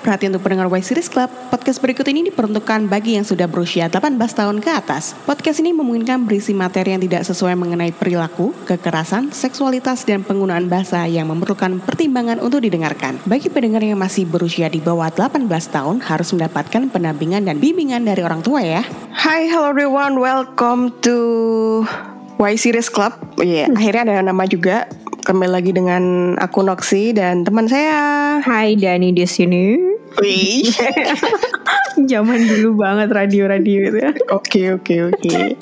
perhatian untuk pendengar Y Series Club. Podcast berikut ini diperuntukkan bagi yang sudah berusia 18 tahun ke atas. Podcast ini memungkinkan berisi materi yang tidak sesuai mengenai perilaku, kekerasan, seksualitas, dan penggunaan bahasa yang memerlukan pertimbangan untuk didengarkan. Bagi pendengar yang masih berusia di bawah 18 tahun, harus mendapatkan pendampingan dan bimbingan dari orang tua ya. Hai, hello everyone. Welcome to Y Series Club. Yeah, akhirnya ada nama juga. Kembali lagi dengan aku Noxy dan teman saya. Hai Dani di sini. Wih. Zaman dulu banget radio-radio itu ya. Oke oke oke.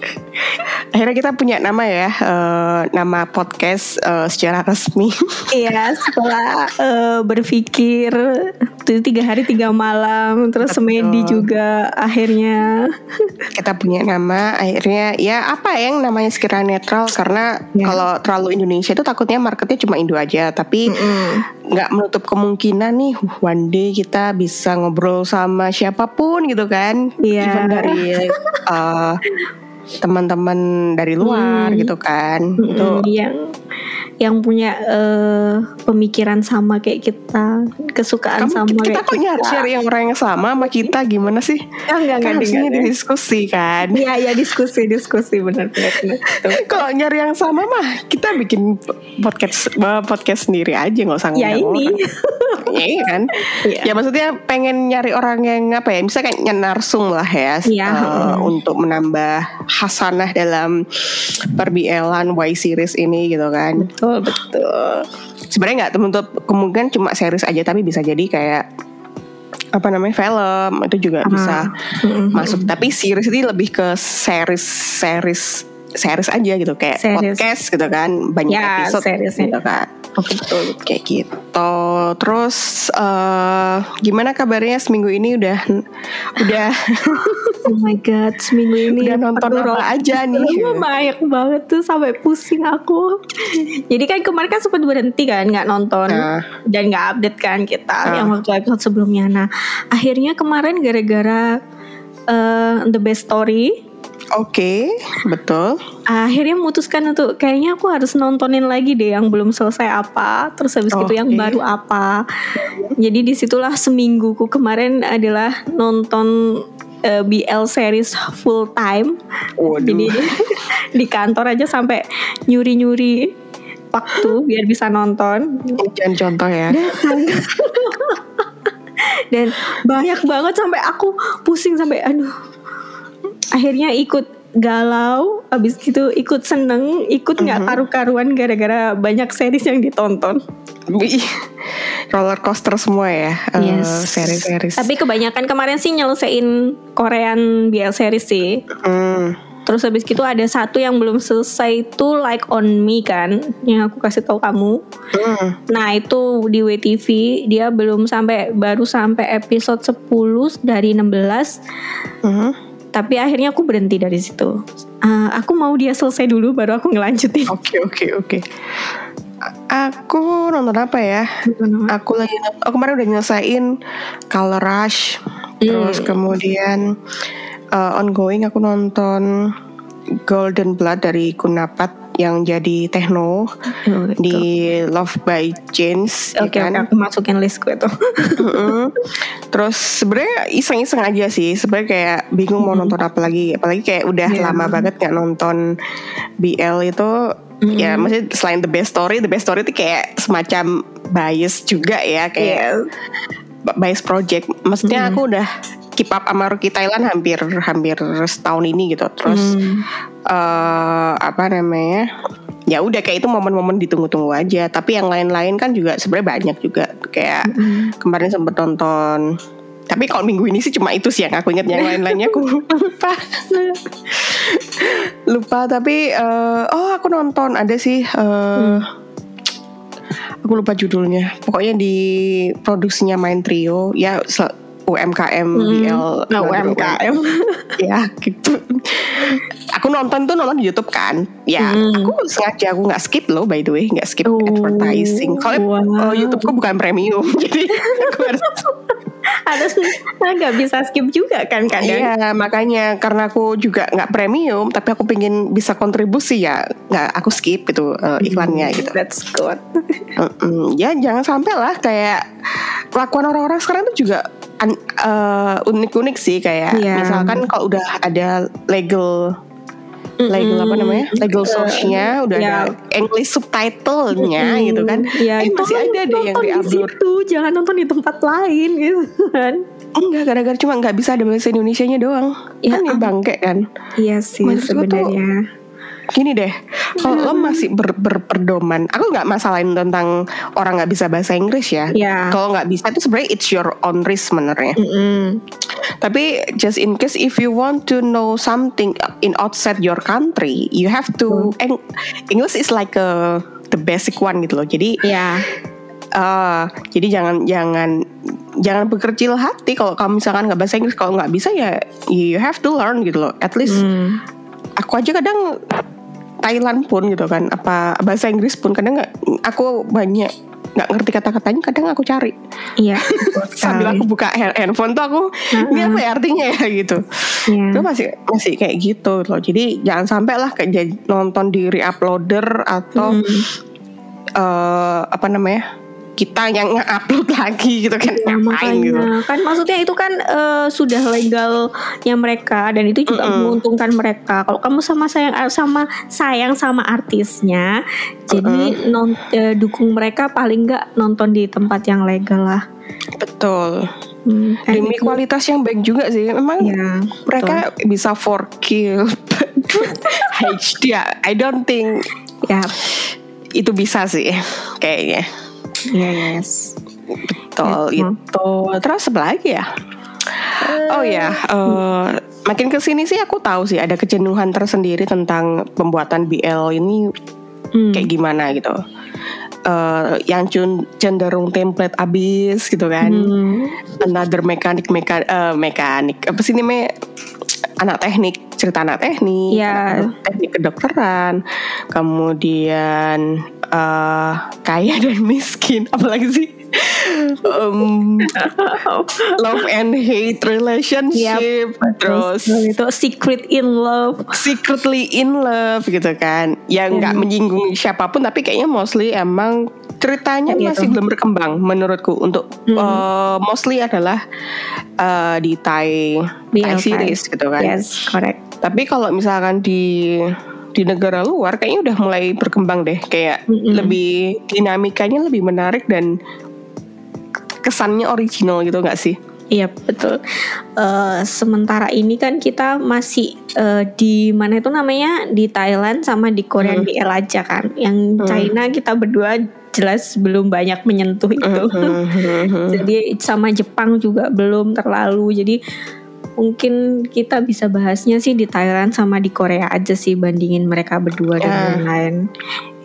Akhirnya kita punya nama ya, uh, nama podcast uh, secara resmi. Iya, setelah uh, berpikir tiga hari tiga malam, terus Betul. semedi juga akhirnya. kita punya nama, akhirnya ya apa ya yang namanya sekiranya netral karena Ya. kalau terlalu Indonesia itu takutnya marketnya cuma Indo aja, tapi nggak menutup kemungkinan nih one day kita bisa ngobrol sama siapa pun gitu kan, Iya. even dari uh, teman-teman dari luar Hmm. gitu kan, itu Mm-mm, yang yang punya eh, pemikiran sama kayak kita, kesukaan Kamu, sama kita kayak kok nyari cari yang orang yang sama sama kita gimana sih? Enggak, enggak, Kan enggak, enggak. didiskusi kan. Iya, ya diskusi, diskusi benar benar. Kalau nyari yang sama mah kita bikin podcast eh, podcast sendiri aja nggak usah Ya ngundang ini. orang. Ya, iya kan? Iya. Ya maksudnya pengen nyari orang yang apa ya? Misalnya kayak nyenarsung lah ya, Iya, eh, mm. untuk menambah hasanah dalam perbielan Y series ini gitu kan. Betul, betul. Sebenarnya nggak menutup kemungkinan cuma series aja, tapi bisa jadi kayak apa namanya film itu juga bisa Mm-mm. masuk tapi series ini lebih ke series series series aja gitu kayak Series. podcast gitu kan banyak Ya, episode seriesnya. gitu kan betul. kayak gitu terus eh, gimana kabarnya seminggu ini udah udah Oh my god, seminggu ini Udah nonton apa aja nih? Banyak banget tuh sampai pusing aku. Jadi kan kemarin kan sempat berhenti kan nggak nonton Nah. dan nggak update kan kita Ah. yang waktu episode sebelumnya. Nah, akhirnya kemarin gara-gara eh, The Best Story oke betul akhirnya memutuskan untuk kayaknya aku harus nontonin lagi deh yang belum selesai apa terus habis itu yang baru apa jadi di situlah semingguku kemarin adalah nonton eh, BL series full time. Waduh. jadi di kantor aja sampai nyuri-nyuri waktu biar bisa nonton. Jangan contoh ya. Dan banyak banget sampai aku pusing sampai aduh akhirnya ikut galau abis itu ikut seneng ikut nggak Mhm. karu-karuan gara-gara banyak series yang ditonton roller coaster semua ya eh, Yes. series-series tapi kebanyakan kemarin sih nyelesain Korean BL series sih Hmm, terus habis itu ada satu yang belum selesai itu Like on Me kan yang aku kasih tahu kamu hmm. Nah itu di WTV dia belum sampai baru sampai episode 10 dari 16 Mhm. Tapi akhirnya aku berhenti dari situ. Ah, aku mau dia selesai dulu baru aku ngelanjutin. Oke oke oke. A- Aku nonton apa ya? Aku lagi aku kemarin udah nyelesain Color Rush. Terus kemudian uh, ongoing aku nonton Golden Blood dari Kunapat yang jadi techno di Love by James ya Oke, kan? oke, aku masukin listku itu. Mm-mm. Terus sebenarnya iseng-iseng aja sih. Sebenarnya kayak bingung mau nonton apa lagi. Apalagi kayak udah Iya. lama banget nggak nonton BL itu. Ya maksudnya selain the best story, the best story itu kayak semacam bias juga ya kayak bias project. Maksudnya aku udah keep up sama Rookie Thailand hampir hampir setahun ini gitu. Terus Hmm. eh apa namanya? Ya udah kayak itu momen-momen ditunggu-tunggu aja. Tapi yang lain-lain kan juga sebenarnya banyak juga kayak Hmm. kemarin sempet nonton tapi kalau minggu ini sih cuma itu sih yang aku ingat yang lain-lainnya aku lupa lupa tapi eh, oh aku nonton ada sih eh, aku lupa judulnya. Pokoknya di produksinya Main Trio ya UMKM BL Nah, UMKM. ya gitu. Aku nonton tuh nonton di YouTube kan. Ya Hmm. aku sengaja aku nggak skip loh by the way. Nggak skip Oh, advertising. Kalau wow. oh, YouTubeku bukan premium jadi aku harus harus nggak bisa skip juga kan kadang. Iya makanya karena aku juga nggak premium tapi aku pengen bisa kontribusi ya nggak aku skip itu uh, iklannya gitu. That's good. Mm-mm. Ya jangan sampai lah kayak kelakuan orang-orang sekarang tuh juga uh, unik-unik sih kayak Iya. misalkan kalau udah ada legal legal apa namanya? Legal source-nya udah ya. ada English subtitle-nya gitu kan. Ya, eh, masih ada deh yang di situ, jangan nonton di tempat lain gitu kan. enggak gara-gara cuma nggak bisa ada bahasa Indonesia-nya doang. Ya, kan ya bangke kan? Iya sih sebenarnya. gini deh kalau lo masih ber, berperdoman aku nggak masalahin tentang orang nggak bisa bahasa Inggris ya. Ya. kalau nggak bisa itu sebenarnya it's your own risk sebenarnya. Mm-mm. Tapi just in case if you want to know something in outside your country you have to Eng- English is like a the basic one gitu loh. Jadi Ya. eh jadi jangan jangan jangan berkecil hati kalau kamu misalkan nggak bahasa Inggris. Kalau nggak bisa ya you have to learn gitu loh. At least Hmm. aku aja kadang Thailand pun gitu kan. Apa bahasa Inggris pun kadang aku banyak nggak ngerti kata-katanya kadang aku cari Iya. sambil aku buka hand- handphone tuh aku ini apa ya artinya ya gitu Iya. itu masih masih kayak gitu loh jadi jangan sampai lah kayak nonton di reuploader atau Hmm. eh, apa namanya kita yang nge-upload lagi gitu kan. Ya, ngapain gitu. Kan maksudnya itu kan eh, sudah legalnya mereka dan itu juga Mm-mm. menguntungkan mereka. Kalau kamu sama sayang sama sayang sama artisnya, jadi non eh, dukung mereka paling nggak nonton di tempat yang legal lah. betul. Hmm, demi itu- kualitas yang baik juga sih. Memang Ya, mereka bisa 4K HD I don't think ya, itu bisa sih kayaknya. ya yes. betul Ya, itu terus apa lagi ya oh ya eh, makin ke sini sih aku tahu sih ada kejenuhan tersendiri tentang pembuatan BL ini Hmm. kayak gimana gitu Eh, yang cenderung template abis gitu kan Hmm. another mekanik meka, eh, mekanik apa sih namanya anak teknik cerita anak teknik Ya. anak teknik kedokteran kemudian eh, kaya dan miskin apalagi sih Em, love and hate relationship terus itu. Secret in love. secretly in love gitu kan. Yang nggak menyinggung siapa pun tapi kayaknya mostly emang ceritanya Iya masih belum berkembang menurutku. Untuk eh, mostly adalah eh, di Thai Thai. series gitu kan. Yes, correct. tapi kalau misalkan di di negara luar kayaknya udah mulai berkembang deh. Kayak Mm-mm. lebih dinamikanya lebih menarik dan kesannya original gitu nggak sih Iya betul. Eh, sementara ini kan kita masih eh, di mana itu namanya di Thailand sama di Korea Hmm. BL aja kan. Yang Hmm. China kita berdua jelas belum banyak menyentuh itu. Hmm. Jadi sama Jepang juga belum terlalu. Jadi mungkin kita bisa bahasnya sih di Thailand sama di Korea aja sih bandingin mereka berdua dan Ya. lain-lain.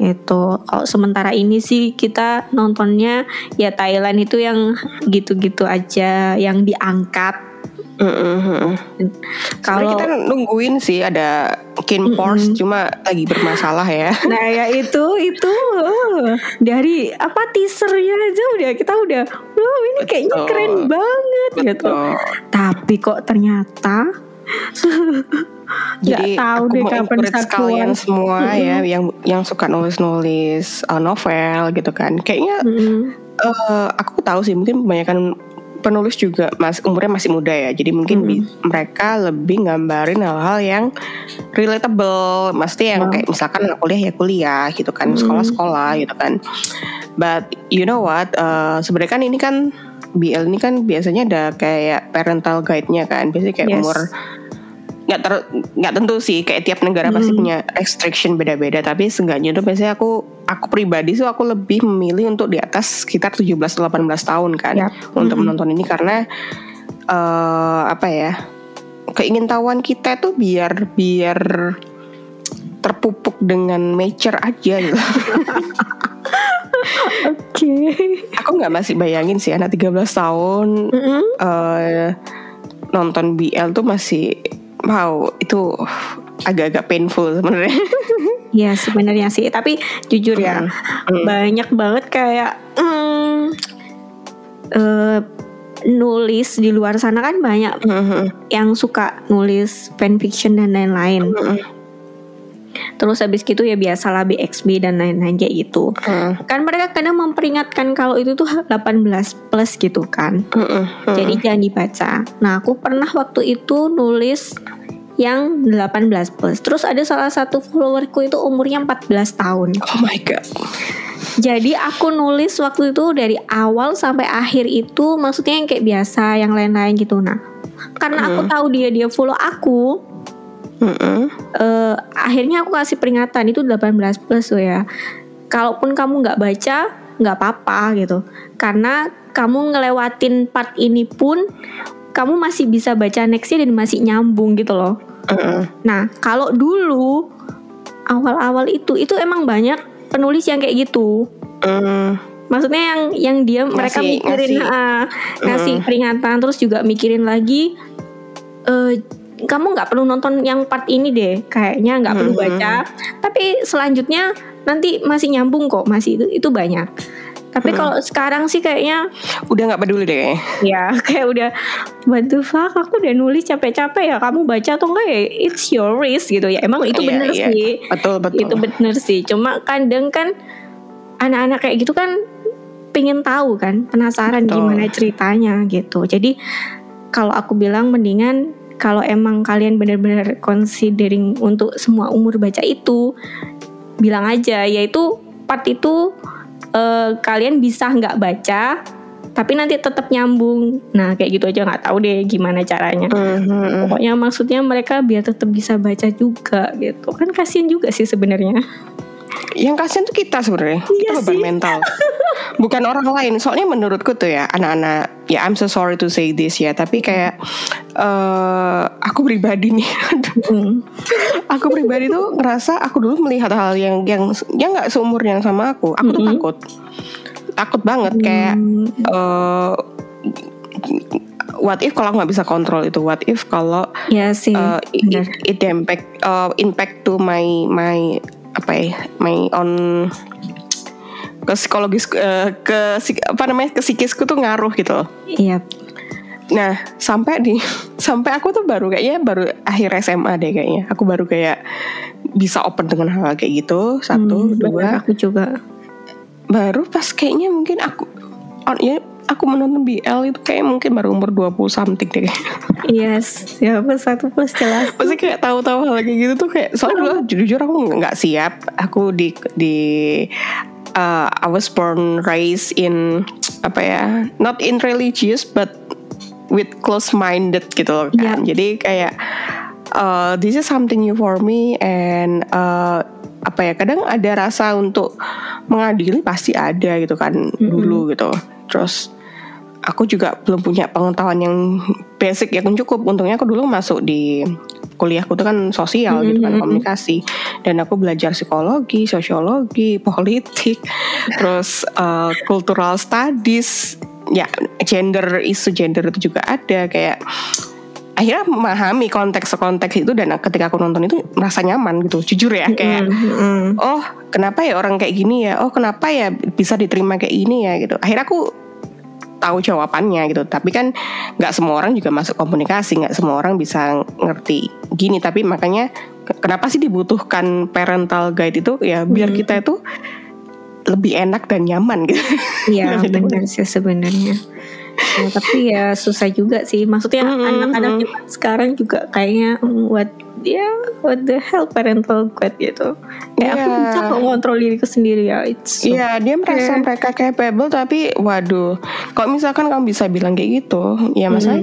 Itu kalau sementara ini sih kita nontonnya ya Thailand itu yang gitu-gitu aja yang diangkat. Kalau Kalau kita nungguin sih ada Kin Force cuma lagi bermasalah ya. Nah ya itu itu uh, dari apa teasernya aja udah kita udah wow ini kayaknya Betul. keren banget gitu. Betul. Tapi kok ternyata Jadi tahu aku deh mau kapan kalian semua ya yang yang suka nulis-nulis uh, novel gitu kan. Kayaknya Mm, eh, aku tahu sih mungkin kebanyakan penulis juga mas umurnya masih muda ya. Jadi mungkin bi- mereka lebih gambarin hal-hal yang relatable. Mesti yang kayak misalkan kuliah ya kuliah gitu kan, sekolah-sekolah gitu kan. But you know what? eh, sebenarnya kan ini kan BL ini kan biasanya ada kayak parental guide-nya kan. Biasanya kayak Yes. umur nggak ter nggak tentu sih kayak tiap negara pasti punya restriction beda-beda tapi seenggaknya tuh biasanya aku aku pribadi sih aku lebih memilih untuk di atas sekitar 17 18 tahun kan Yap. untuk menonton ini karena eh apa ya keingintahuan kita tuh biar biar terpupuk dengan nature aja gitu. Oke. aku nggak masih bayangin sih anak 13 tahun Mm-mm. eh nonton BL tuh masih wow itu agak-agak painful sebenarnya. Ya sebenarnya sih. Tapi jujur ya Hmm. banyak banget kayak mm, eh, nulis di luar sana kan banyak Mhm. yang suka nulis fanfiction dan lain-lain. Mhm. Terus habis gitu ya biasalah BXB dan lain-lain kayak gitu. Mhm. Kan mereka kadang memperingatkan kalau itu tuh 18 plus gitu kan. Mhm. Jadi jangan dibaca. Nah, aku pernah waktu itu nulis yang 18 plus. Terus ada salah satu followerku itu umurnya 14 tahun. Oh my god. Jadi aku nulis waktu itu dari awal sampai akhir itu maksudnya yang kayak biasa, yang lain-lain gitu. Nah, karena aku tahu dia dia follow aku, Mhm. eh, akhirnya aku kasih peringatan itu 18 plus loh ya. Kalaupun kamu nggak baca, nggak apa-apa gitu. Karena kamu ngelewatin part ini pun kamu masih bisa baca nextnya dan masih nyambung gitu loh. Mhm. Nah, kalau dulu awal-awal itu itu emang banyak penulis yang kayak gitu. Mhm. Maksudnya yang yang dia mereka Ngasih- mikirin ngasih. ah, ngasih peringatan terus juga mikirin lagi eh kamu nggak perlu nonton yang part ini deh kayaknya nggak perlu baca tapi selanjutnya nanti masih nyambung kok masih itu itu banyak tapi Mhm. kalau sekarang sih kayaknya Udah nggak peduli deh. ya kayak udah the fuck aku udah nulis capek-capek ya kamu baca atau enggak ya it's your risk gitu ya emang itu Iya, bener iya. sih Betul betul. itu bener sih cuma kadang kan anak-anak kayak gitu kan pengen tahu kan penasaran Betul. gimana ceritanya gitu jadi kalau aku bilang mendingan kalau emang kalian benar-benar considering untuk semua umur baca itu bilang aja yaitu part itu eh, kalian bisa nggak baca tapi nanti tetap nyambung. Nah kayak gitu aja nggak tahu deh gimana caranya. Mhm. pokoknya maksudnya mereka biar tetap bisa baca juga gitu. Kan kasian juga sih sebenarnya Yang kasihan tuh kita sebenarnya. Iya kita beban sih. mental. Bukan orang lain. Soalnya menurutku tuh ya anak-anak ya I'm so sorry to say this ya, tapi kayak eh aku pribadi nih. Hmm. aku pribadi tuh ngerasa aku dulu melihat hal yang yang yang nggak seumur yang sama aku. Aku tuh Mm-mm. takut. Takut banget kayak Hmm. eh what if kalau aku nggak bisa kontrol itu what if kalau ya sih uh, it, benar. it impact uh, impact to my my apa ya my on ke psikologis uh, ke psik- apa namanya ke psikisku tuh ngaruh gitu. Loh. iya. Nah sampai di sampai aku tuh baru kayaknya baru akhir SMA deh kayaknya. Aku baru kayak bisa open dengan hal kayak gitu. Satu Hmm, dua. aku juga. Baru pas kayaknya mungkin aku on ya aku menonton BL itu kayak mungkin baru umur 20 something deh yes ya plus satu plus jelas Pasti kayak tahu-tahu hal kayak gitu tuh kayak soalnya dulu jujur aku nggak siap. Aku di di uh, I was born raised in apa ya, not in religious but with close minded gitu loh kan. Jadi kayak uh, this is something new for me and uh, apa ya kadang ada rasa untuk mengadili pasti ada gitu kan dulu gitu. Terus aku juga belum punya pengetahuan yang basic yang cukup. Untungnya aku dulu masuk di kuliahku tuh kan sosial gitu kan komunikasi. Dan aku belajar psikologi, sosiologi, politik, terus uh, cultural studies, ya gender isu gender itu juga ada kayak akhirnya memahami konteks-konteks itu dan ketika aku nonton itu merasa nyaman gitu jujur ya kayak Hmm, oh kenapa ya orang kayak gini ya? Oh kenapa ya bisa diterima kayak gini ya? Gitu. Akhirnya aku tahu jawabannya gitu. Tapi kan nggak semua orang juga masuk komunikasi nggak semua orang bisa ngerti gini. Tapi makanya ke- kenapa sih dibutuhkan parental guide itu? Ya biar kita itu lebih enak dan nyaman gitu. Iya Lebih benar sih sebenarnya. Ya, tapi ya susah juga sih. Maksudnya mm, anak-anak mm. juga sekarang juga kayaknya mm, ya what the hell parental guide gitu. Kayak aku Iya. bisa kok ngontrol diriku sendiri ya. It's so- Iya dia merasa Iya. mereka capable tapi waduh kalau misalkan kamu bisa bilang kayak gitu ya masa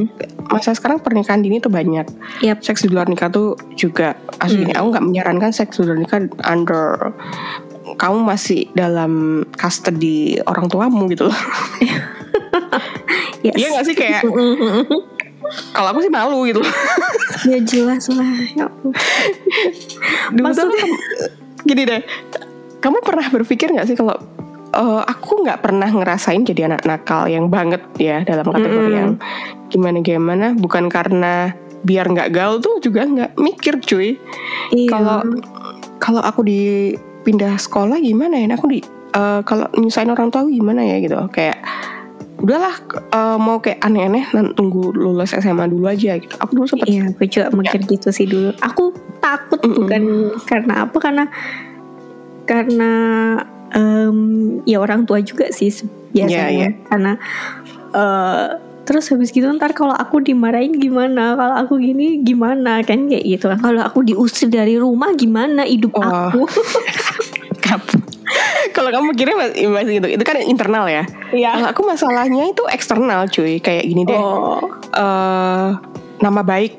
masa sekarang pernikahan dini tuh banyak Yap. seks di luar nikah tuh juga aslinya aku nggak menyarankan seks di luar nikah under kamu masih dalam custody orang tuamu gitu loh Yes. iya nggak sih kayak Mm, mm, mm, mm. kalau aku sih malu gitu ya jelas lah. Ya Maksudnya- gini deh kamu pernah berpikir nggak sih kalau eh, aku nggak pernah ngerasain jadi anak nakal yang banget ya dalam kategori Mm-mm. yang gimana gimana bukan karena biar nggak gaul tuh juga nggak mikir cuy Iya. kalau kalau aku dipindah sekolah gimana ya aku di eh, kalau nyusahin orang tua gimana ya gitu kayak udahlah eh, mau kayak aneh-aneh nanti tunggu lulus SMA dulu aja gitu aku dulu sempet Iya, aku juga mikir gitu sih dulu. Aku takut Mm-mm. bukan karena apa karena karena em, ya orang tua juga sih biasanya Iya, iya. karena eh, terus habis gitu ntar kalau aku dimarahin gimana kalau aku gini gimana kan kayak gitu kan kalau aku diusir dari rumah gimana hidup Oh. aku Kap- kalau kamu kira masih, gitu. Itu kan internal ya? Iya. kalau aku masalahnya itu eksternal cuy. Kayak gini deh. Oh. Eh nama baik.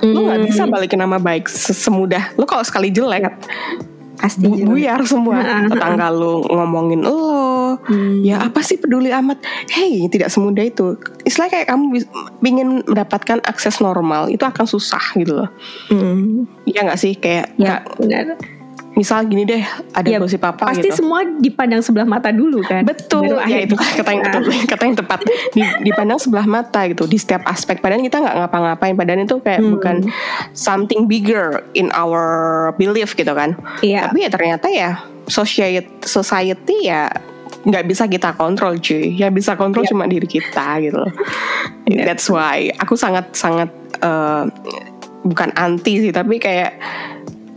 Lu nggak Hmm. bisa balikin nama baik se- semudah. Lu kalau sekali jelek pasti bu- buyar semua. Tetangga lu ngomongin lo. Hmm. ya apa sih peduli amat? Hey tidak semudah itu. Istilah kayak kamu ingin mendapatkan akses normal itu akan susah gitu loh. Hmm. iya nggak sih? Kayak ya nggak- benar misal gini deh ada Ya, gosip apa pasti gitu semua dipandang sebelah mata dulu kan Betul, Baru ya itu kata yang tepat, kata yang tepat. Di, dipandang sebelah mata gitu di setiap aspek. Padahal kita nggak ngapa-ngapain. Padahal itu kayak Hmm. bukan something bigger in our belief gitu kan. Iya. Tapi ya ternyata ya society, society ya nggak bisa kita kontrol cuy. Yang bisa kontrol Iya. cuma diri kita gitu. loh. That's why aku sangat sangat eh, bukan anti sih, tapi kayak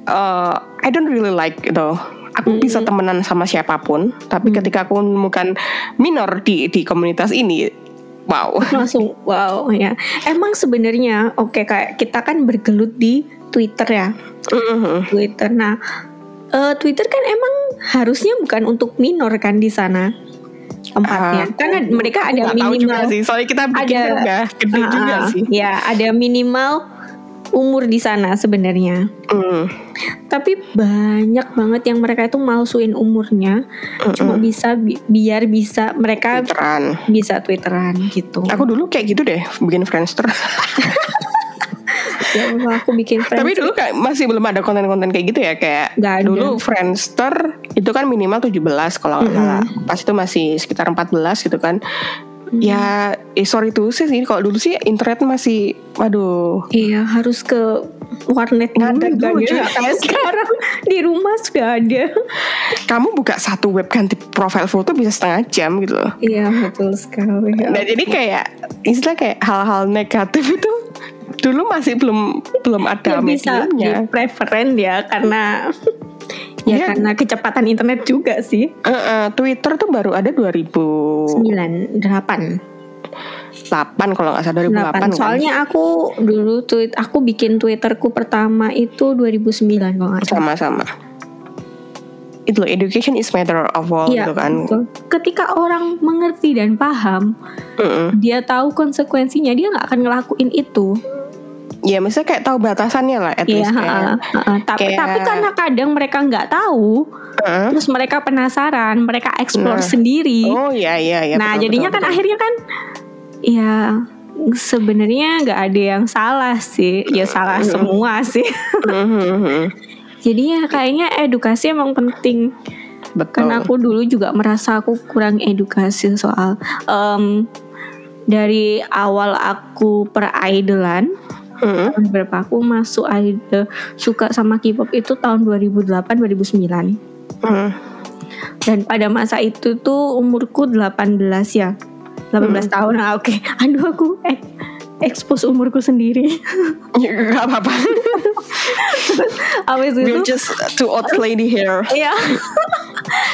eh, I don't really like gitu. Aku bisa temenan sama siapa pun, tapi ketika aku menemukan minor di di komunitas ini, wow. langsung wow ya emang sebenarnya oke kayak kita kan bergelut di Twitter ya Mhm. Twitter nah eh, Twitter kan emang harusnya bukan untuk minor kan di sana tempatnya Ah, karena mereka ada Nggak tahu juga minimal sih, soalnya kita bikin ada- juga gede Ah, juga ah, sih. ya ada minimal umur di sana sebenarnya Mm. tapi banyak banget yang mereka itu malsuin umurnya cuma bisa bi- biar bisa mereka Twitteran. bisa twitteran gitu Aku dulu kayak gitu deh, bikin Friendster. ya Allah, aku bikin friends Tapi dulu kayak masih belum ada konten-konten kayak gitu ya, kayak Nggak ada. dulu Friendster itu kan minimal 17 kalau nggak salah. Pas itu masih sekitar 14 gitu kan. Ya, eh, sorry tuh sih, kalau dulu sih internet masih, waduh, Iya harus ke warnet dulu, dulu, kan ya. Sekarang di rumah sudah ada. kamu buka satu web ganti profile foto bisa setengah jam gitu loh. Iya betul sekali. Nah jadi kayak istilah kayak hal-hal negatif itu dulu masih belum belum ada ya bisa mediumnya. di preferen ya karena ya Iya. karena kecepatan internet juga sih. Eh, eh, Twitter tuh baru ada 2008 9 8 kalau nggak salah 2008 kan. Soalnya aku dulu tweet aku bikin Twitterku pertama itu 2009 kalau nggak salah. sama-sama. Itu loh, education is matter of all Iya, gitu kan. betul. Ketika orang mengerti dan paham, Mm-mm. dia tahu konsekuensinya, dia nggak akan ngelakuin itu. Ya misalnya kayak tahu batasannya lah at Iya, least kayak. heeh, heeh. tapi kayak- tapi karena kadang mereka nggak tahu, Heeh. terus mereka penasaran, mereka explore Nah. sendiri. Oh iya iya iya. nah, betul, jadinya betul, kan betul. akhirnya kan, ya sebenarnya nggak ada yang salah sih, ya salah semua sih. Mhm. jadinya kayaknya edukasi emang penting. Betul. Karena aku dulu juga merasa aku kurang edukasi soal em, dari awal aku per tahun berapa? Aku masuk idol suka sama K-pop itu tahun 2008 2009 Mhm. dan pada masa itu tuh umurku 18 ya. 18 tahun. Ah, oke. Aduh aku eh, expose umurku sendiri. Ya, Gak apa-apa. Abis itu We're just two old lady here. ya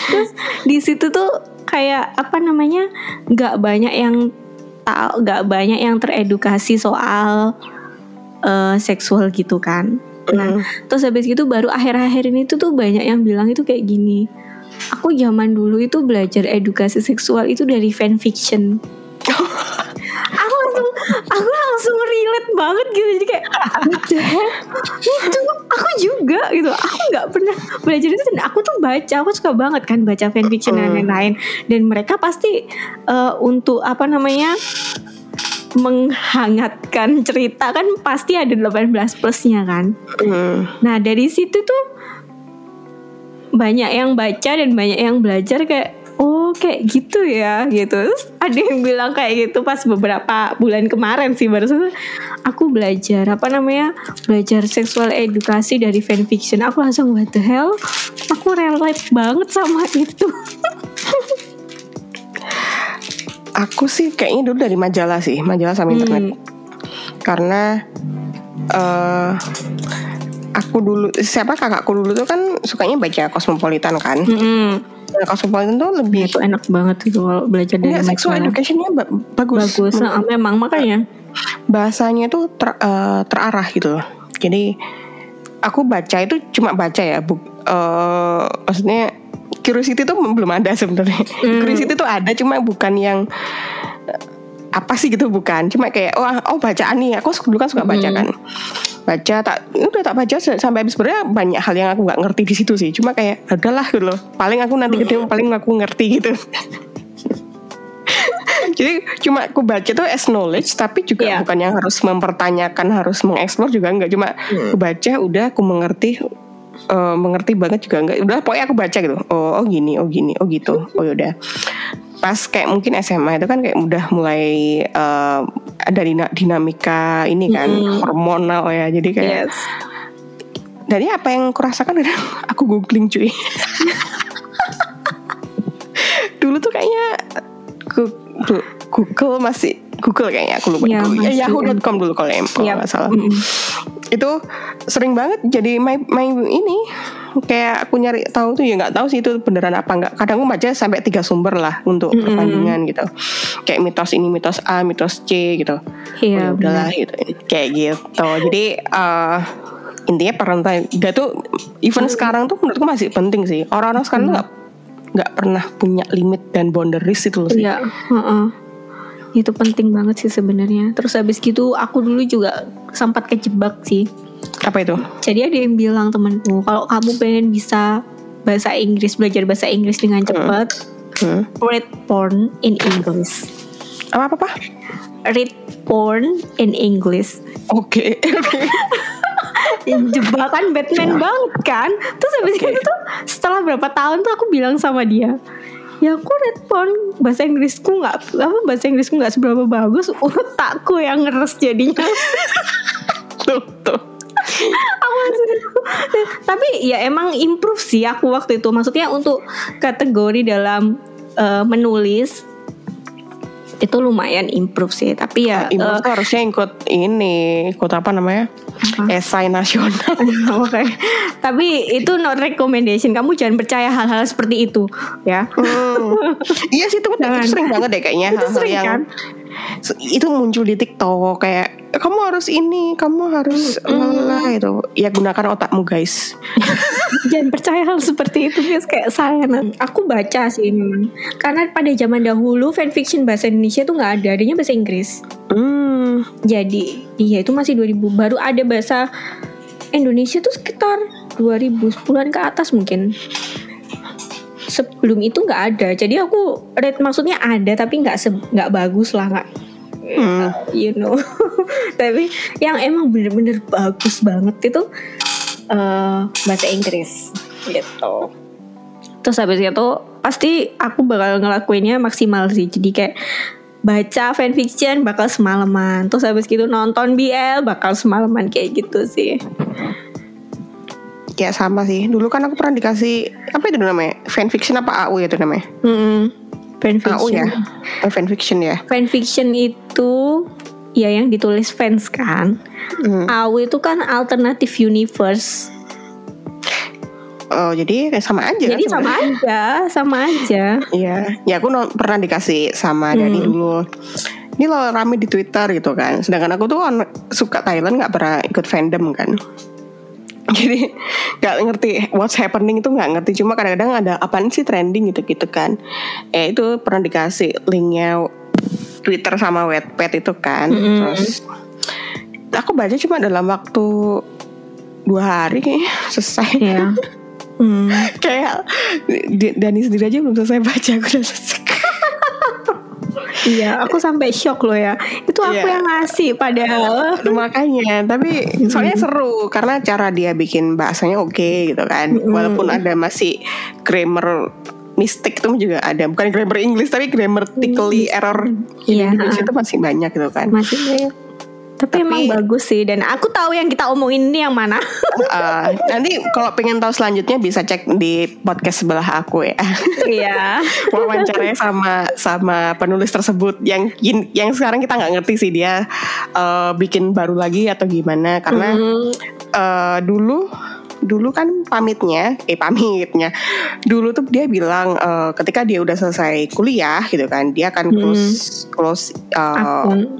terus di situ tuh kayak apa namanya nggak banyak yang tahu nggak banyak yang teredukasi soal eh, seksual gitu kan. Nah terus habis itu baru akhir-akhir ini tuh tuh banyak yang bilang itu kayak gini aku zaman dulu itu belajar edukasi seksual itu dari fanfiction. Aku langsung aku langsung relate banget gitu. Jadi kayak itu aku juga gitu. Aku nggak pernah belajar itu dan aku tuh baca aku suka banget kan baca fanfiction dan lain-lain. Dan mereka pasti eh, untuk apa namanya menghangatkan cerita kan pasti ada 18 plusnya kan Mhm. Nah dari situ tuh banyak yang baca dan banyak yang belajar kayak oh kayak gitu ya gitu. Terus ada yang bilang kayak gitu pas beberapa bulan kemarin sih baru aku belajar apa namanya belajar seksual edukasi dari fanfiction. Aku langsung what the hell? Aku relate banget sama itu. aku sih kayaknya dulu dari majalah sih, majalah sama internet. Karena eh aku dulu siapa kakakku dulu tuh kan sukanya baca Cosmopolitan kan. Mm-mm. Nah, Cosmopolitan tuh lebih itu enak banget itu kalau belajar dari Enggak, majalah. educationnya ba- bagus. bagus Nah, memang makanya Bahasanya tuh ter- eh, terarah gitu loh. Jadi aku baca itu cuma baca ya, bu, eh, maksudnya curiosity tuh belum ada sebenarnya. Curiosity tuh ada, cuma bukan yang apa sih gitu bukan. Cuma kayak oh oh bacaan nih. Aku dulu kan suka baca kan. Baca tak udah tak baca sampai habis sebenarnya banyak hal yang aku nggak ngerti di situ sih. Cuma kayak adalah gitu loh. Paling aku nanti gede paling aku ngerti gitu. Jadi cuma aku baca tuh as knowledge tapi juga Iya. bukan yang harus mempertanyakan harus mengeksplor juga enggak cuma aku baca udah aku mengerti eh, mengerti banget juga enggak udah pokoknya aku baca gitu. Oh oh gini oh gini oh gitu. Oh yaudah pas kayak mungkin SMA itu kan kayak udah mulai eh, ada dina- dinamika ini kan hormonal ya. Jadi kayak yes. Dari apa yang aku rasakan kadang aku googling cuy. Dulu tuh kayaknya Google masih Google kayaknya aku lupa Ya, Google. ya. Yahoo.com dulu kalau yang nggak salah. Mm-mm. Itu sering banget jadi my, my ini. Kayak aku nyari tahu tuh ya nggak tahu sih itu beneran apa nggak. Kadang aku baca sampai tiga sumber lah untuk Mm-mm. perbandingan gitu. Kayak mitos ini mitos A mitos C gitu. Iya, oh, udahlah gitu. Kayak gitu. Jadi eh, intinya parentalitas tuh even sekarang tuh menurutku masih penting sih. Orang-orang sekarang nggak nggak pernah punya limit dan boundaries itu loh sih. Iya, heeh. Itu penting banget sih sebenarnya. Terus habis gitu aku dulu juga sempat kejebak sih. apa itu Jadi ada yang bilang temanku, kalau kamu pengen bisa bahasa Inggris, belajar bahasa Inggris dengan cepat, hmm. read porn in English. apa apa apa Read porn in English. oke Jebakan Batman banget kan? Terus habis itu tuh setelah berapa tahun tuh aku bilang sama dia, ya aku read porn bahasa Inggrisku nggak apa bahasa Inggrisku nggak seberapa bagus. Otakku yang ngeres jadinya. Tuh tuh. Aku tapi ya emang improve sih aku waktu itu. Maksudnya untuk kategori dalam eh, menulis itu lumayan improve sih tapi ya Ibu eh, tuh harusnya ikut ini ikut apa namanya esai nasional Oke. Tapi itu not recommendation. Kamu jangan percaya hal-hal seperti itu, ya. Hmm. iya sih itu, itu Jangan. sering banget deh kayaknya Itu hal-hal sering yang kan? Itu muncul di TikTok kayak kamu harus ini kamu harus lelah itu ya gunakan otakmu guys jangan percaya hal seperti itu guys kayak saya. Aku baca sih memang. Karena pada zaman dahulu fanfiction bahasa Indonesia tuh nggak ada, adanya bahasa Inggris. hmm. Jadi, iya itu masih 2000 baru ada bahasa Indonesia tuh sekitar 2010-an ke atas mungkin. Sebelum itu nggak ada. Jadi aku read maksudnya ada tapi nggak nggak bagus lah nggak Hmm. you know. tapi yang emang bener-bener bagus banget itu eh, bahasa Inggris gitu. Terus habis itu pasti aku bakal ngelakuinnya maksimal sih. Jadi kayak baca fanfiction bakal semalaman. Terus habis gitu nonton BL bakal semalaman kayak gitu sih. Ya sama sih dulu kan aku pernah dikasih apa itu namanya fanfiction apa AU ya itu namanya Mm-mm. Fanfiction. AU ya oh, fanfiction ya Fanfiction itu ya yang ditulis fans kan. Hmm. AU itu kan alternative universe. oh jadi kayak sama aja Jadi kan sama aja, sama aja. Iya, ya aku no- pernah dikasih sama Dani dulu. Ini lo rame di Twitter gitu kan. Sedangkan aku tuh suka Thailand nggak pernah ikut fandom kan. Jadi nggak ngerti what's happening itu nggak ngerti. Cuma kadang-kadang ada apaan sih trending gitu-gitu kan. Eh itu pernah dikasih linknya Twitter sama Wattpad itu kan. Terus aku baca cuma dalam waktu dua hari kayaknya selesai. Ya. Hmm. Kayak Dani sendiri aja belum selesai baca aku udah selesai. Iya, aku sampai shock loh ya. Itu aku Iya. yang ngasih padahal. Makanya tapi soalnya seru karena cara dia bikin bahasanya oke gitu kan walaupun ada masih grammar mistik itu juga ada bukan grammar English tapi grammatically error Iya. Indonesia itu masih banyak gitu kan Masih banyak. Tapi, emang bagus sih dan aku tahu yang kita omongin ini yang mana. Uh, nanti kalau pengen tahu selanjutnya bisa cek di podcast sebelah aku ya. Iya. Wawancaranya sama sama penulis tersebut yang yang sekarang kita nggak ngerti sih dia uh, bikin baru lagi atau gimana karena mm. uh, dulu dulu kan pamitnya, eh pamitnya, dulu tuh dia bilang uh, ketika dia udah selesai kuliah gitu kan, dia akan close hmm. close uh, akun.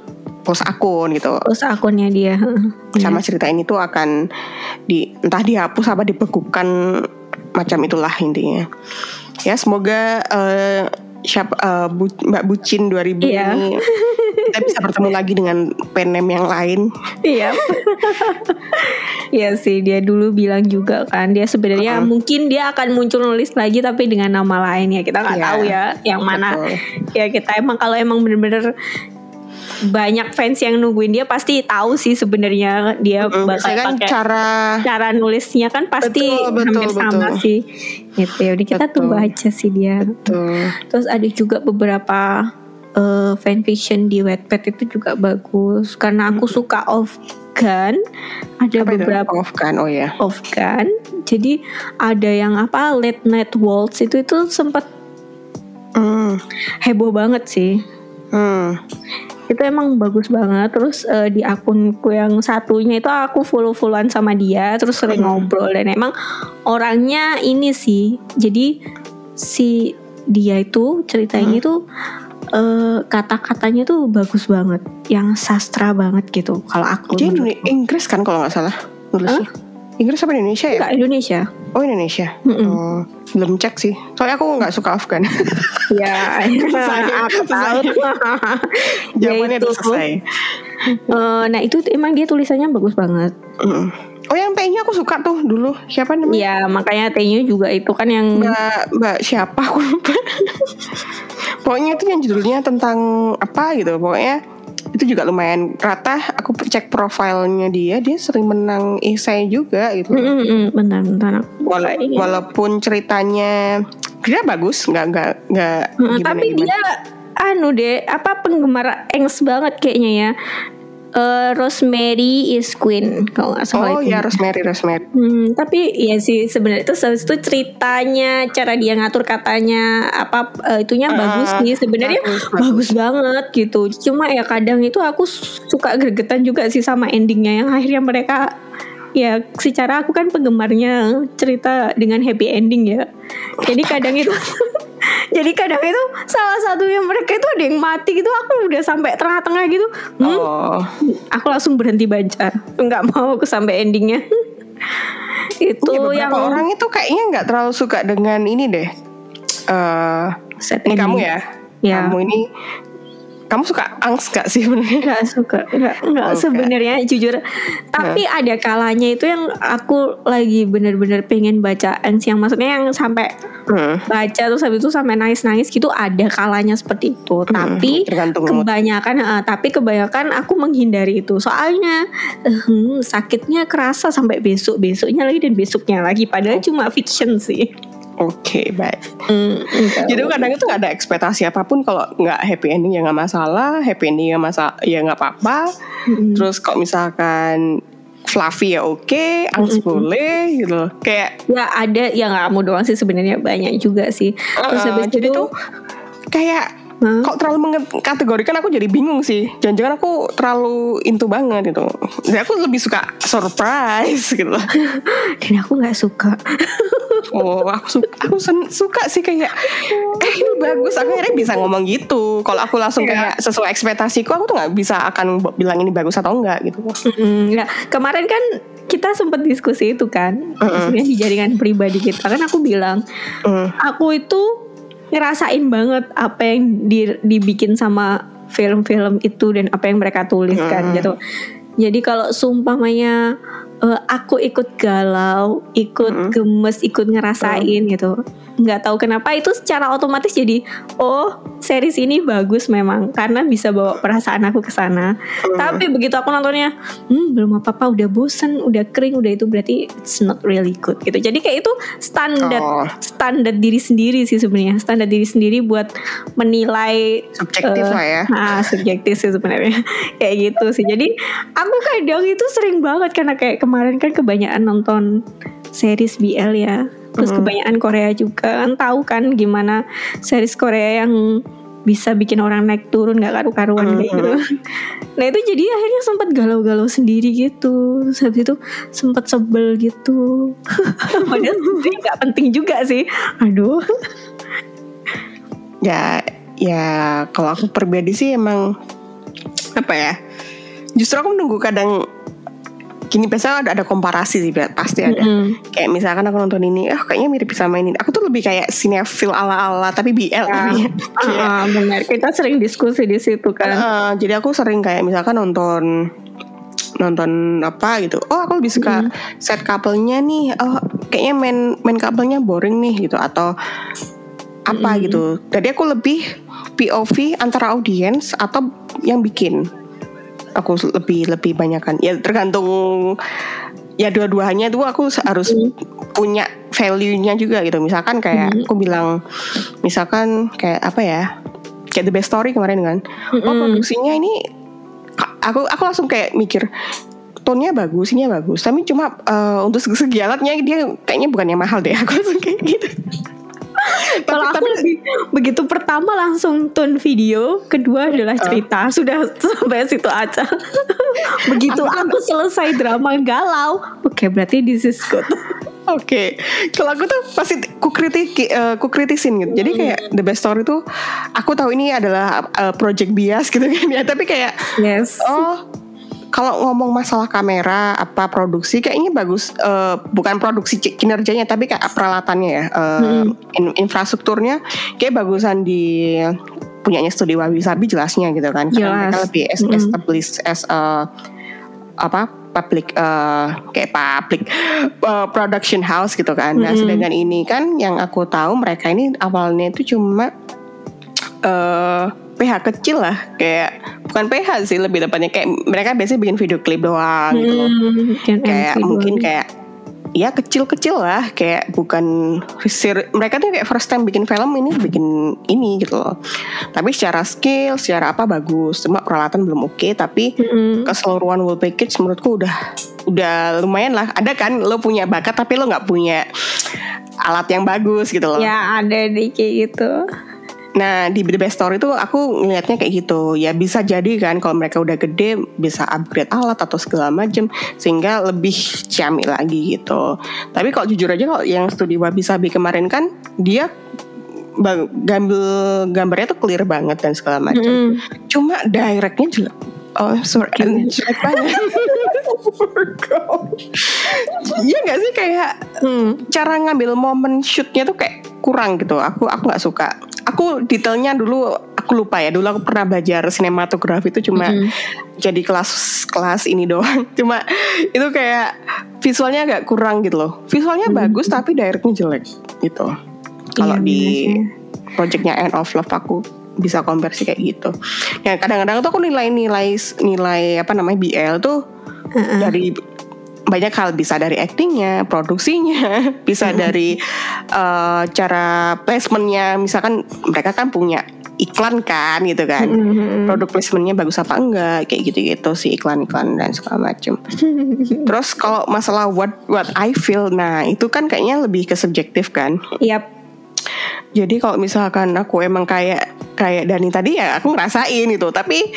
Close akun gitu. Close akunnya dia. Sama cerita ini tuh akan di entah dihapus apa dibekukan macam itulah intinya. Ya semoga uh, siapa uh, Bu, Mbak Bucin 2000 iya. ini kita bisa bertemu lagi dengan penem yang lain. Iya. Iya sih dia dulu bilang juga kan dia sebenarnya uh -huh. mungkin dia akan muncul nulis lagi tapi dengan nama lain ya kita nggak yeah. tahu ya yang mana. Betul. Ya kita emang kalau emang bener-bener banyak fans yang nungguin dia pasti tahu sih sebenarnya dia mm, bakal kan pakai cara cara nulisnya kan pasti betul, betul, hampir sama betul. sih. Gitu. Ya udah kita betul. tunggu aja sih dia. Betul. terus ada juga beberapa uh, fanfiction di Wattpad itu juga bagus. Karena aku hmm. suka of gun. Ada apa beberapa of gun oh ya of gun. Jadi ada yang apa late night waltz itu itu sempat mm. heboh banget sih. Mm itu emang bagus banget terus uh, di akunku yang satunya itu aku follow followan sama dia terus sering hmm. ngobrol dan emang orangnya ini sih jadi si dia itu ceritanya hmm. tuh uh, kata-katanya tuh bagus banget yang sastra banget gitu kalau aku dia Inggris kan kalau nggak salah nulisnya huh? Inggris apa Indonesia ya? Enggak Indonesia. Oh Indonesia. Mm -mm. Oh, belum cek sih. Soalnya aku nggak suka Afgan. ya, aku tahu. Jawabannya itu selesai. Uh, nah itu emang dia tulisannya bagus banget. Mm. Oh yang T-nya aku suka tuh dulu. Siapa namanya? Iya makanya T-nya juga itu kan yang Mbak Mbak siapa aku lupa. Pokoknya itu yang judulnya tentang apa gitu. Pokoknya itu juga lumayan rata. Aku cek profilnya dia dia sering menang esai juga gitu. Mm -hmm, benar benar Wala walaupun ceritanya dia bagus nggak nggak nggak mm, tapi gimana. dia anu deh apa penggemar Engs banget kayaknya ya uh, Rosemary is Queen kalau nggak salah oh ya Rosemary Rosemary. Hmm, tapi ya sih sebenarnya itu habis itu ceritanya cara dia ngatur katanya apa uh, itunya uh, bagus sih. Sebenarnya bagus, bagus. bagus banget gitu. Cuma ya kadang itu aku suka gregetan juga sih sama endingnya yang akhirnya mereka ya secara aku kan penggemarnya cerita dengan happy ending ya. Jadi kadang itu jadi kadang itu salah satunya mereka itu ada yang mati gitu. Aku udah sampai tengah-tengah gitu. Hmm, oh. aku langsung berhenti baca. Nggak mau aku sampai endingnya. Itu ya, yang orang itu kayaknya nggak terlalu suka dengan ini deh. Uh, ini kamu ya? Ya. kamu ini kamu suka angst gak sih sebenarnya? Gak suka, gak, gak oh, sebenarnya jujur. Tapi nah. ada kalanya itu yang aku lagi bener-bener pengen baca angst yang maksudnya yang sampai hmm. baca terus habis itu sampai nangis-nangis gitu ada kalanya seperti itu. Hmm, tapi kebanyakan, uh, tapi kebanyakan aku menghindari itu. Soalnya uh, sakitnya kerasa sampai besok besoknya lagi dan besoknya lagi. Padahal oh. cuma fiction sih. Oke okay, baik. Mm, Jadi kadang itu nggak ada ekspektasi apa pun kalau nggak happy ending ya nggak masalah, happy ending ya masa ya nggak apa-apa. Mm. Terus kalau misalkan fluffy ya oke, okay, angst mm -hmm. boleh gitu. Kayak ya ada yang nggak mau doang sih sebenarnya banyak juga sih. Terus uh, jadi tuh kayak Hmm? Kok terlalu mengkategorikan aku jadi bingung sih. Jangan-jangan aku terlalu into banget gitu. Jadi aku lebih suka surprise gitu. Dan aku nggak suka. oh, aku suka, aku suka sih kayak eh ini bagus. Aku akhirnya bisa ngomong gitu. Kalau aku langsung yeah. kayak sesuai ekspektasiku, aku tuh nggak bisa akan bilang ini bagus atau enggak gitu. Mm-hmm. Nah, kemarin kan kita sempat diskusi itu kan, mm-hmm. di jaringan pribadi kita kan aku bilang, mm. aku itu ngerasain banget apa yang di, dibikin sama film-film itu dan apa yang mereka tuliskan hmm. gitu. Jadi kalau sumpahnya eh, aku ikut galau, ikut Mm-mm. gemes, ikut ngerasain gitu. Nggak tahu kenapa itu secara otomatis jadi oh series ini bagus memang karena bisa bawa perasaan aku ke sana. Tapi begitu aku nontonnya, hmm belum apa-apa udah bosen, udah kering, udah itu berarti it's not really good gitu. Jadi kayak itu standar Oh. standar diri sendiri sih sebenarnya, standar diri sendiri buat menilai subjektif eh, lah ya Nah, subjektif sih sebenarnya kayak gitu sih. Jadi aku kadang itu sering banget karena kayak kemarin kan kebanyakan nonton series BL ya. Terus Mhm. kebanyakan Korea juga kan tahu kan gimana series Korea yang bisa bikin orang naik turun nggak karu-karuan kayak Mhm. gitu. Nah itu jadi akhirnya sempat galau-galau sendiri gitu. Terus habis itu sempat sebel gitu. Padahal sebenarnya nggak penting juga sih. Aduh. ya ya kalau aku pribadi sih emang apa ya justru aku menunggu kadang gini biasanya ada ada komparasi sih pasti ada. Mm-mm. kayak misalkan aku nonton ini ah kayaknya mirip sama ini. Aku tuh lebih kayak sinetfil ala ala tapi BL Ya. Kayak, Ah, benar. Kita sering diskusi di situ kan. eh, jadi aku sering kayak misalkan nonton nonton apa gitu. Oh aku lebih suka set couple-nya nih. Oh kayaknya main main couple-nya boring nih gitu. Atau apa Mm-mm. gitu. Jadi aku lebih POV antara audiens atau yang bikin aku lebih lebih banyakan ya tergantung ya dua-duanya tuh aku harus Mm. punya value-nya juga gitu misalkan kayak Mm. aku bilang misalkan kayak apa ya kayak the best story kemarin kan oh Mm-mm. produksinya ini aku aku langsung kayak mikir tonnya bagus, ini bagus. Tapi cuma eh, untuk segi segi alatnya dia kayaknya bukan yang mahal deh. Aku langsung kayak gitu. Kalau aku lebih begitu pertama langsung tone video, kedua adalah cerita. Sudah sampai situ aja. begitu aku selesai drama galau, oke berarti this is good. Oke, kalau aku tuh pasti ku kritik, eh, ku kritisin gitu. Jadi kayak the best story tuh, aku tahu ini adalah eh, project bias gitu kan ya. Tapi kayak Yes. oh kalau ngomong masalah kamera apa produksi kayaknya bagus eh, bukan produksi kinerjanya tapi kayak peralatannya ya eh, Hmm. in- infrastrukturnya kayak bagusan di punyanya studio Wabi Sabi jelasnya gitu kan karena Jelas. mereka lebih Mm-mm. established as a apa public eh, kayak public eh, production house gitu kan nah Mm-mm. sedangkan ini kan yang aku tahu mereka ini awalnya itu cuma eh PH kecil lah kayak bukan PH sih lebih tepatnya kayak mereka biasanya bikin video klip doang gitu loh Hmm, kayak mungkin doang. kayak ya kecil-kecil lah kayak bukan mereka tuh kayak first time bikin film ini bikin ini gitu loh tapi secara skill secara apa bagus cuma peralatan belum oke tapi Mm-mm. keseluruhan whole package menurutku udah udah lumayan lah ada kan lo punya bakat tapi lo nggak punya alat yang bagus gitu loh Ya ada di kayak gitu. Nah di The Best Story tuh aku ngelihatnya kayak gitu Ya bisa jadi kan kalau mereka udah gede Bisa upgrade alat atau segala macem Sehingga lebih ciamik lagi gitu Tapi kalau jujur aja kalau yang studi Wabi Sabi kemarin kan Dia gambil gambarnya tuh clear banget dan segala macam Mm-mm. Cuma directnya jelek Oh sorry jelek banget Iya gak sih kayak Hmm. cara ngambil momen shootnya tuh kayak kurang gitu. Aku aku nggak suka. Aku detailnya dulu aku lupa ya. Dulu aku pernah belajar sinematografi itu cuma Mm-mm. jadi kelas kelas ini doang. Cuma itu kayak visualnya agak kurang gitu loh. Visualnya bagus tapi directnya jelek gitu. Kalau Iya, di sih. projectnya End of Love aku bisa konversi kayak gitu. Ya kadang-kadang tuh aku nilai-nilai nilai apa namanya BL tuh Uh-uh. dari banyak hal bisa dari actingnya, produksinya, bisa dari eh, cara placementnya. Misalkan mereka kan punya iklan kan gitu kan. Mm-mm. Produk placementnya bagus apa enggak kayak gitu-gitu sih iklan-iklan dan segala macam. Terus kalau masalah what what I feel, nah itu kan kayaknya lebih ke subjektif kan. Yap. Jadi kalau misalkan aku emang kayak kayak Dani tadi ya aku ngerasain itu, tapi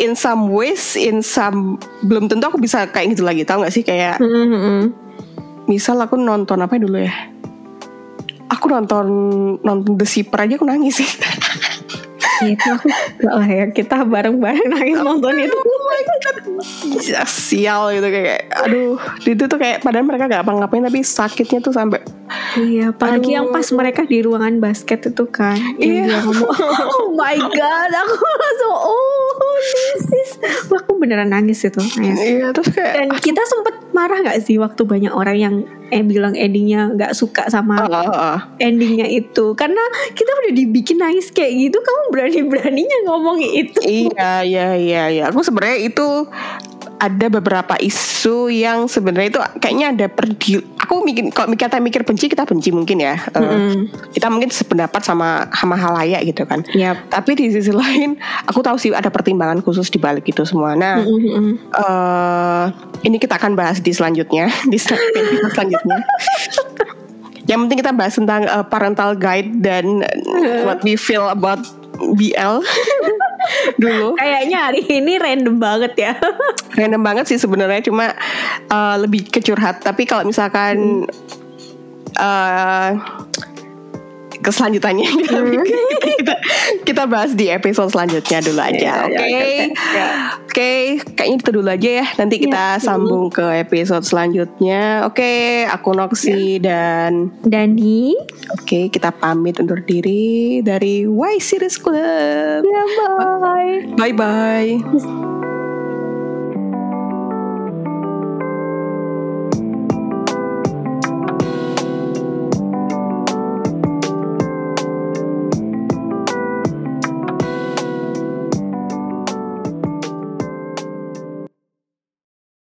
in some ways, in some belum tentu aku bisa kayak gitu lagi. Tahu nggak sih kayak Mm-mm. misal aku nonton apa dulu ya? Aku nonton nonton The Shipper aja aku nangis sih. Itu aku gak lah ya kita bareng-bareng nangis nonton itu. Ya, sial gitu kayak aduh itu tuh kayak padahal mereka gak apa-ngapain tapi sakitnya tuh sampai Iya, apalagi Aduh. yang pas mereka di ruangan basket itu kan. Iya. dia ngomong, oh my god, aku langsung oh. this is aku beneran nangis itu nangis. Iya terus kayak dan kita sempet marah nggak sih waktu banyak orang yang eh bilang endingnya nggak suka sama ah, ah, ah. endingnya itu karena kita udah dibikin nangis kayak gitu kamu berani beraninya ngomong itu Iya, iya, iya, iya. Aku sebenarnya itu ada beberapa isu yang sebenarnya itu kayaknya ada perdi. Aku mikir kalau kita mikir benci kita benci mungkin ya. Mm-mm. kita mungkin sependapat sama sama halayak gitu kan. Yap. Tapi di sisi lain, aku tahu sih ada pertimbangan khusus di balik itu semua. Nah, Mm-mm. eh ini kita akan bahas di selanjutnya, di selanjutnya. Yang penting kita bahas tentang eh, parental guide dan what we feel about BL dulu. kayaknya hari ini random banget ya Random banget sih sebenarnya, cuma eh, lebih ke curhat. Tapi kalau misalkan eh ke selanjutannya kita, kita, kita bahas di episode selanjutnya dulu aja, Iya, oke? iya, oke, ya. Kayaknya itu dulu aja ya. Nanti kita Ya, sambung ke episode selanjutnya. Oke, aku Noxy dan Dani oke kita pamit undur diri dari Y Series Club. ya bye Bye bye.